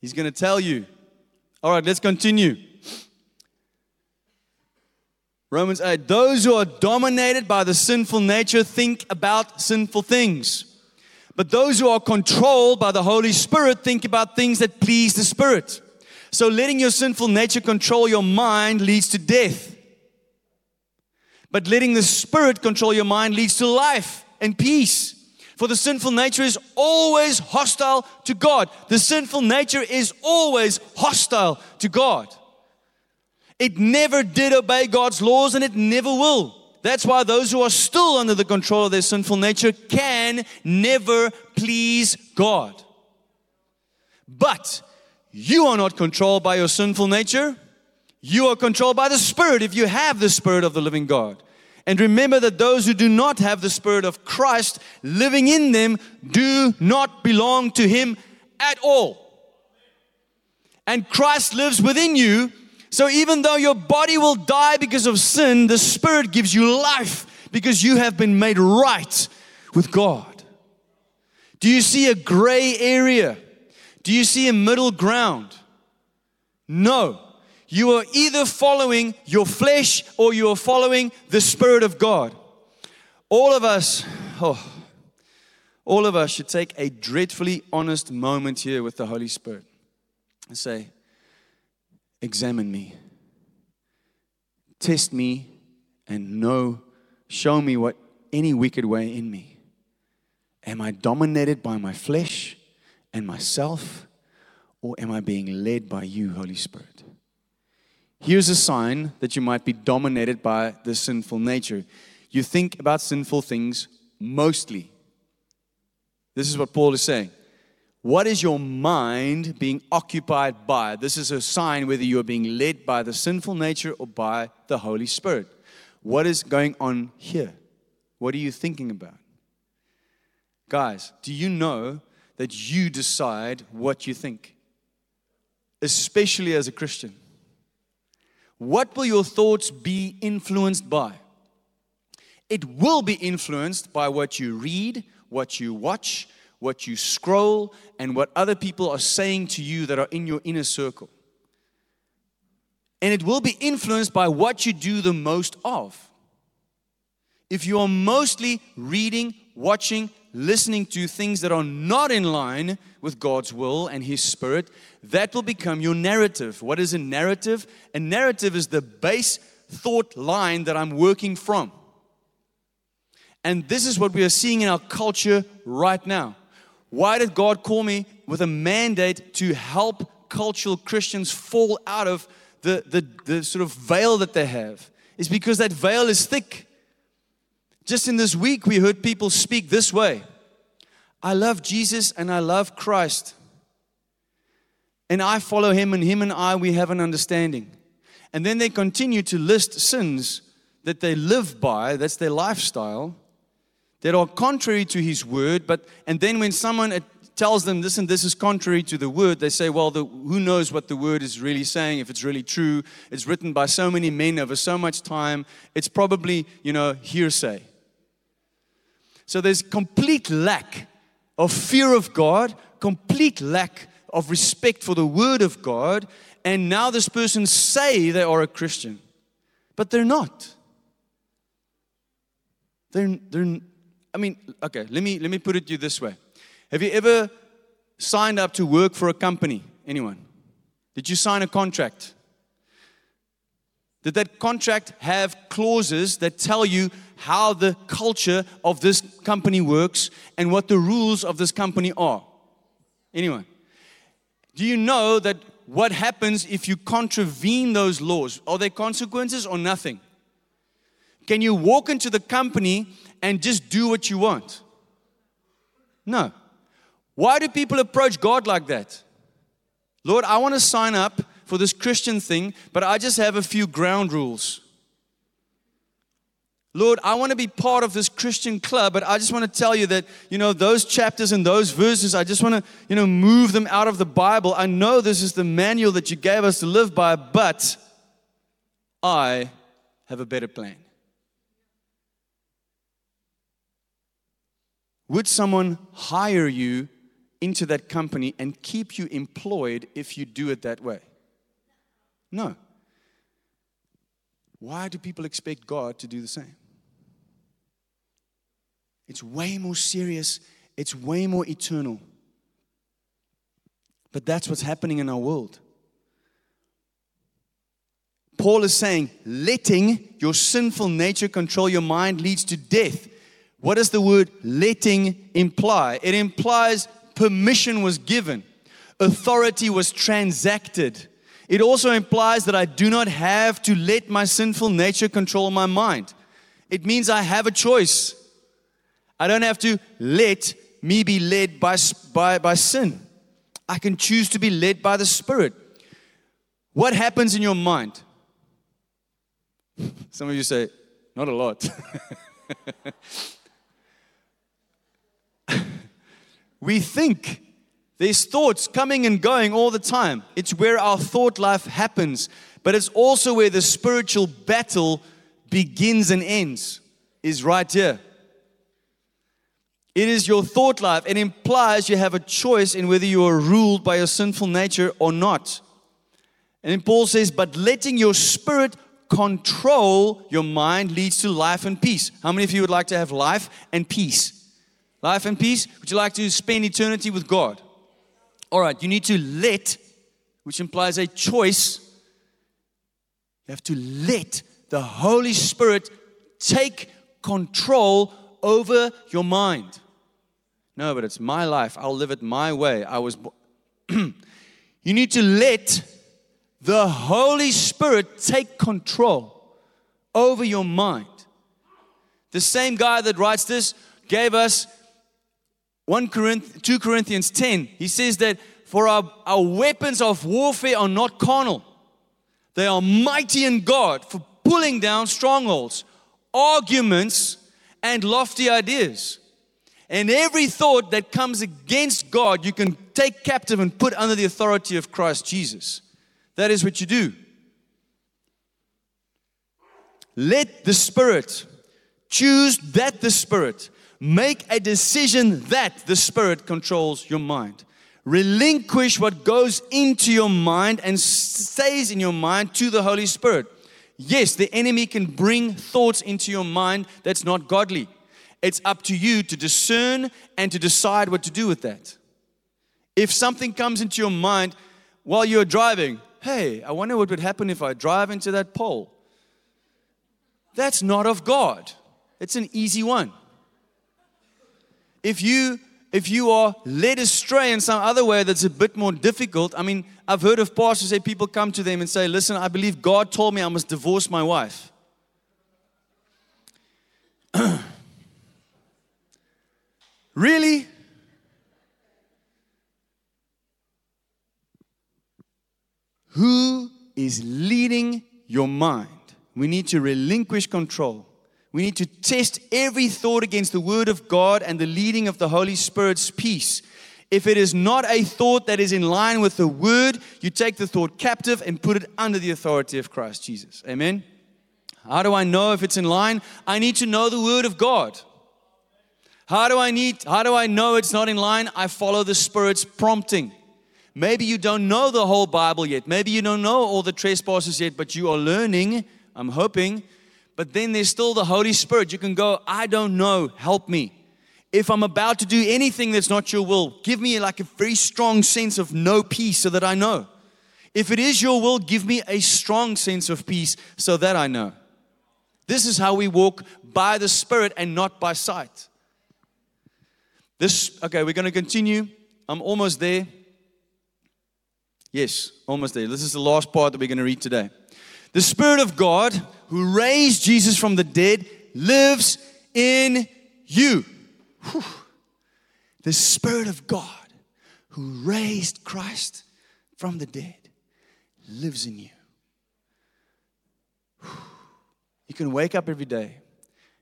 He's going to tell you All right, let's continue. Romans 8. Those who are dominated by the sinful nature think about sinful things. But those who are controlled by the Holy Spirit think about things that please the Spirit. So letting your sinful nature control your mind leads to death. But letting the Spirit control your mind leads to life and peace. For the sinful nature is always hostile to God. The sinful nature is always hostile to God. It never did obey God's laws and it never will. That's why those who are still under the control of their sinful nature can never please God. But you are not controlled by your sinful nature. You are controlled by the Spirit if you have the Spirit of the living God. And remember that those who do not have the Spirit of Christ living in them do not belong to Him at all. And Christ lives within you. So even though your body will die because of sin, the Spirit gives you life because you have been made right with God. Do you see a gray area? Do you see a middle ground? No. You are either following your flesh or you are following the Spirit of God. All of us, oh, all of us should take a dreadfully honest moment here with the Holy Spirit and say, Examine me, test me, and know, show me what any wicked way in me. Am I dominated by my flesh and myself, or am I being led by you, Holy Spirit? Here's a sign that you might be dominated by the sinful nature. You think about sinful things mostly. This is what Paul is saying. What is your mind being occupied by? This is a sign whether you are being led by the sinful nature or by the Holy Spirit. What is going on here? What are you thinking about? Guys, do you know that you decide what you think? Especially as a Christian. What will your thoughts be influenced by? It will be influenced by what you read, what you watch, what you scroll, and what other people are saying to you that are in your inner circle. And it will be influenced by what you do the most of. If you are mostly reading, watching, listening to things that are not in line with God's will and His Spirit, that will become your narrative. What is a narrative? A narrative is the base thought line that I'm working from. And this is what we are seeing in our culture right now. Why did God call me with a mandate to help cultural Christians fall out of the, the, the sort of veil that they have? Is because that veil is thick. Just in this week, we heard people speak this way I love Jesus and I love Christ. And I follow him, and him and I, we have an understanding. And then they continue to list sins that they live by, that's their lifestyle, that are contrary to his word. But and then when someone uh, tells them this and this is contrary to the word, they say, well, the, who knows what the word is really saying, if it's really true. It's written by so many men over so much time. It's probably, you know, hearsay. So there's complete lack of fear of God, complete lack of respect for the word of God, and now this person say they are a Christian, but they're not. They're, they're I mean, okay, let me let me put it to you this way. Have you ever signed up to work for a company? Anyone? Did you sign a contract? Did that contract have clauses that tell you how the culture of this company works and what the rules of this company are? Anyone? Do you know that what happens if you contravene those laws? Are there consequences or nothing? Can you walk into the company and just do what you want? No. Why do people approach God like that? Lord, I want to sign up for this Christian thing, but I just have a few ground rules. Lord, I want to be part of this Christian club, but I just want to tell you that, you know, those chapters and those verses, I just want to, you know, move them out of the Bible. I know this is the manual that you gave us to live by, but I have a better plan. Would someone hire you into that company and keep you employed if you do it that way? No. Why do people expect God to do the same? It's way more serious, it's way more eternal. But that's what's happening in our world. Paul is saying, letting your sinful nature control your mind leads to death. What does the word letting imply? It implies permission was given, authority was transacted. It also implies that I do not have to let my sinful nature control my mind. It means I have a choice. I don't have to let me be led by, by, by sin. I can choose to be led by the Spirit. What happens in your mind? Some of you say, not a lot. we think. There's thoughts coming and going all the time. It's where our thought life happens, but it's also where the spiritual battle begins and ends, is right here. It is your thought life. It implies you have a choice in whether you are ruled by your sinful nature or not. And then Paul says, but letting your spirit control your mind leads to life and peace. How many of you would like to have life and peace? Life and peace? Would you like to spend eternity with God? All right, you need to let, which implies a choice. You have to let the Holy Spirit take control over your mind. No, but it's my life. I'll live it my way. I was. Bo- you need to let the Holy Spirit take control over your mind. The same guy that writes this gave us 1 Corinthians, 2 Corinthians 10. He says that for our, our weapons of warfare are not carnal, they are mighty in God for pulling down strongholds, arguments, and lofty ideas. And every thought that comes against God, you can take captive and put under the authority of Christ Jesus. That is what you do. Let the Spirit choose that the Spirit. Make a decision that the Spirit controls your mind. Relinquish what goes into your mind and stays in your mind to the Holy Spirit. Yes, the enemy can bring thoughts into your mind that's not godly. It's up to you to discern and to decide what to do with that. If something comes into your mind while you're driving, hey, I wonder what would happen if I drive into that pole. That's not of God. It's an easy one. If you if you are led astray in some other way that's a bit more difficult, I mean, I've heard of pastors say people come to them and say, Listen, I believe God told me I must divorce my wife. really? Who is leading your mind? We need to relinquish control. We need to test every thought against the Word of God and the leading of the Holy Spirit's peace. If it is not a thought that is in line with the Word, you take the thought captive and put it under the authority of Christ Jesus. Amen? How do I know if it's in line? I need to know the Word of God. How do I need how do I know it's not in line? I follow the Spirit's prompting. Maybe you don't know the whole Bible yet. Maybe you don't know all the trespasses yet, but you are learning, I'm hoping, but then there's still the Holy Spirit. You can go, I don't know, help me. If I'm about to do anything that's not your will, give me like a very strong sense of no peace so that I know. If it is your will, give me a strong sense of peace so that I know. This is how we walk by the Spirit and not by sight. This, okay, we're going to continue. I'm almost there. Yes, almost there. This is the last part that we're going to read today. The Spirit of God, who raised Jesus from the dead, lives in you. Whew. The Spirit of God, who raised Christ from the dead, lives in you. Whew. You can wake up every day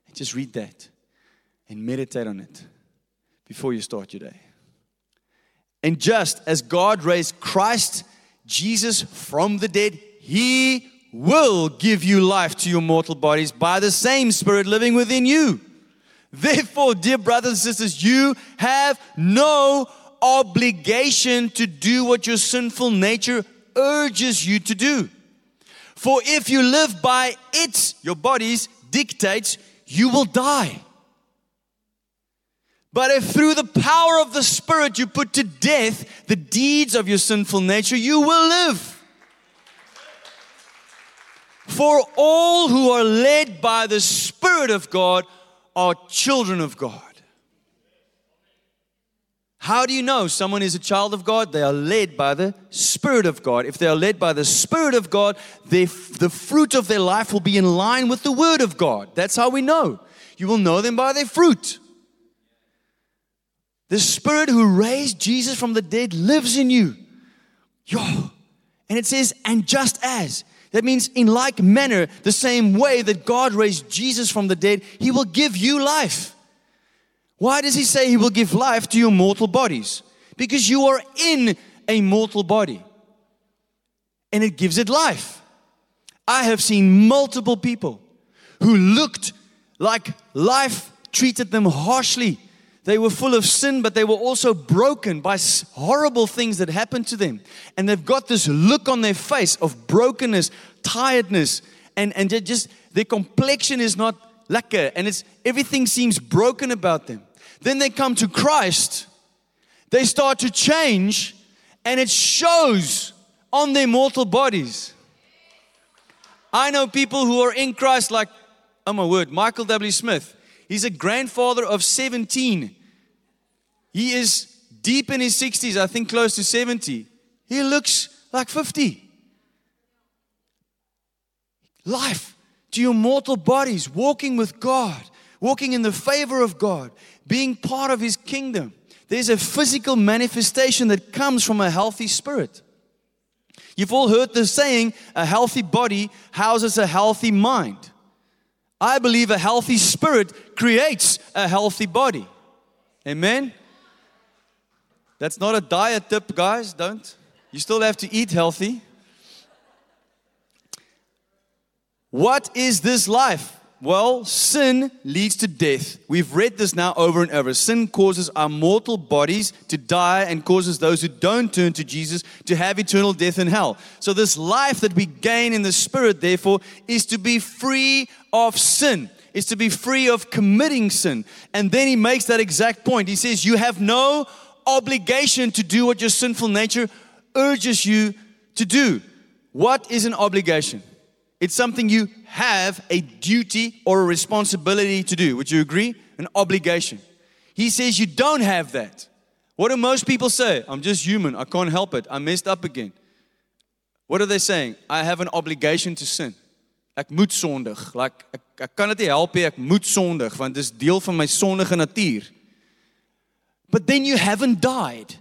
and just read that and meditate on it before you start your day. And just as God raised Christ Jesus from the dead, He will give you life to your mortal bodies by the same Spirit living within you. Therefore, dear brothers and sisters, you have no obligation to do what your sinful nature urges you to do. For if you live by its, your body's dictates, you will die. But if through the power of the Spirit you put to death the deeds of your sinful nature, you will live. For all who are led by the Spirit of God are children of God. How do you know someone is a child of God? They are led by the Spirit of God. If they are led by the Spirit of God, the fruit of their life will be in line with the Word of God. That's how we know. You will know them by their fruit. The Spirit who raised Jesus from the dead lives in you. Yo. And it says, and just as. That means, in like manner, the same way that God raised Jesus from the dead, He will give you life. Why does He say He will give life to your mortal bodies? Because you are in a mortal body and it gives it life. I have seen multiple people who looked like life treated them harshly they were full of sin, but they were also broken by horrible things that happened to them. And they've got this look on their face of brokenness, tiredness, and, and just their complexion is not lekker, and it's everything seems broken about them. Then they come to Christ, they start to change, and it shows on their mortal bodies. I know people who are in Christ, like, oh my word, Michael W. Smith. He's a grandfather of 17. He is deep in his 60s, I think close to 70. He looks like 50. Life to your mortal bodies, walking with God, walking in the favor of God, being part of His kingdom. There's a physical manifestation that comes from a healthy spirit. You've all heard the saying, a healthy body houses a healthy mind. I believe a healthy spirit creates a healthy body. Amen? That's not a diet tip, guys. Don't. You still have to eat healthy. What is this life? Well, sin leads to death. We've read this now over and over. Sin causes our mortal bodies to die and causes those who don't turn to Jesus to have eternal death in hell. So, this life that we gain in the Spirit, therefore, is to be free of sin, is to be free of committing sin. And then he makes that exact point. He says, You have no obligation to do what your sinful nature urges you to do. What is an obligation? It's something you have a duty or a responsibility to do. Would you agree? An obligation. He says you don't have that. What do most people say? I'm just human. I can't help it. I messed up again. What are they saying? I have an obligation to sin. Ek moet sondig. Like ek, ek kan dit nie help nie. Ek moet sondig want dit is deel van my sondige natuur. But then you haven't died.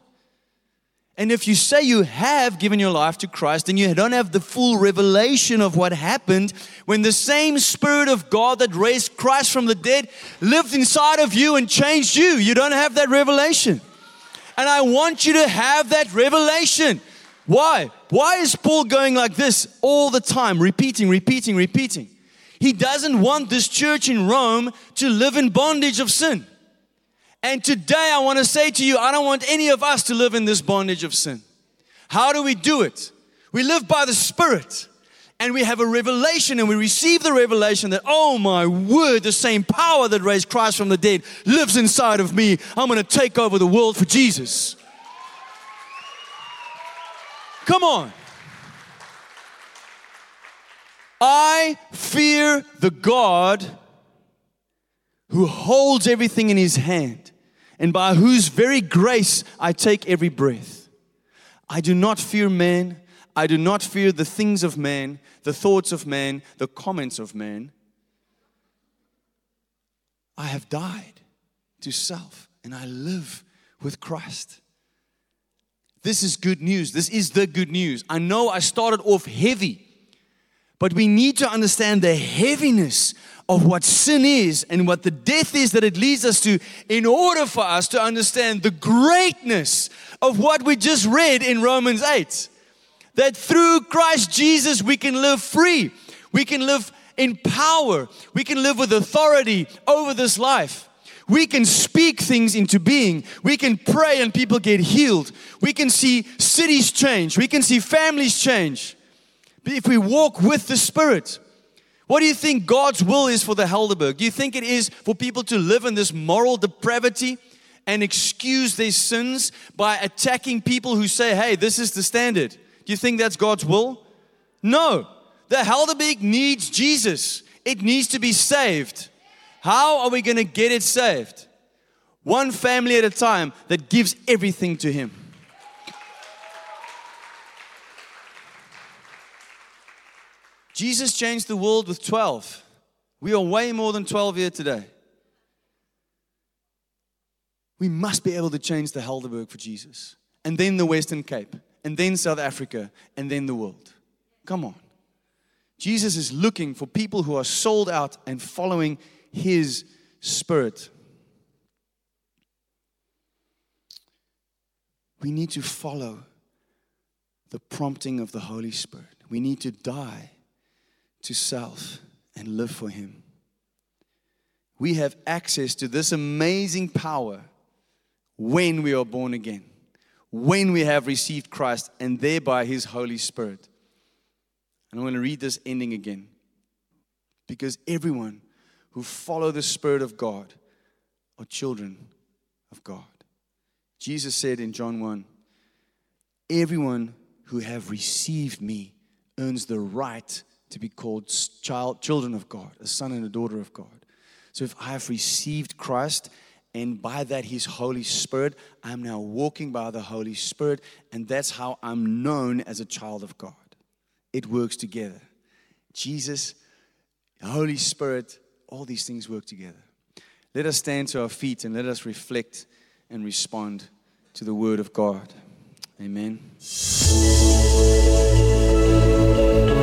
And if you say you have given your life to Christ, then you don't have the full revelation of what happened when the same Spirit of God that raised Christ from the dead lived inside of you and changed you. You don't have that revelation. And I want you to have that revelation. Why? Why is Paul going like this all the time, repeating, repeating, repeating? He doesn't want this church in Rome to live in bondage of sin. And today I want to say to you, I don't want any of us to live in this bondage of sin. How do we do it? We live by the Spirit and we have a revelation and we receive the revelation that, oh my word, the same power that raised Christ from the dead lives inside of me. I'm going to take over the world for Jesus. Come on. I fear the God who holds everything in his hand and by whose very grace I take every breath. I do not fear man. I do not fear the things of man, the thoughts of man, the comments of man. I have died to self and I live with Christ. This is good news. This is the good news. I know I started off heavy, but we need to understand the heaviness of what sin is and what the death is that it leads us to in order for us to understand the greatness of what we just read in Romans 8. That through Christ Jesus we can live free, we can live in power, we can live with authority over this life. We can speak things into being. We can pray and people get healed. We can see cities change. We can see families change. But if we walk with the Spirit, what do you think God's will is for the Helderberg? Do you think it is for people to live in this moral depravity and excuse their sins by attacking people who say, hey, this is the standard? Do you think that's God's will? No. The Helderberg needs Jesus, it needs to be saved. How are we going to get it saved? One family at a time that gives everything to Him. Jesus changed the world with 12. We are way more than 12 here today. We must be able to change the Helderberg for Jesus, and then the Western Cape, and then South Africa, and then the world. Come on. Jesus is looking for people who are sold out and following His Spirit. We need to follow the prompting of the Holy Spirit. We need to die to self and live for Him. We have access to this amazing power when we are born again, when we have received Christ and thereby His Holy Spirit. And I'm going to read this ending again. Because everyone who follow the Spirit of God are children of God. Jesus said in John 1 Everyone who have received me earns the right to be called child, children of God, a son and a daughter of God. So if I have received Christ and by that his Holy Spirit, I'm now walking by the Holy Spirit, and that's how I'm known as a child of God. It works together. Jesus, Holy Spirit, all these things work together. Let us stand to our feet and let us reflect and respond to the Word of God. Amen.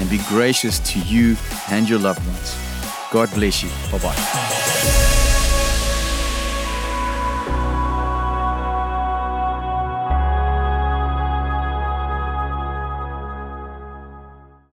and be gracious to you and your loved ones. God bless you. Bye bye.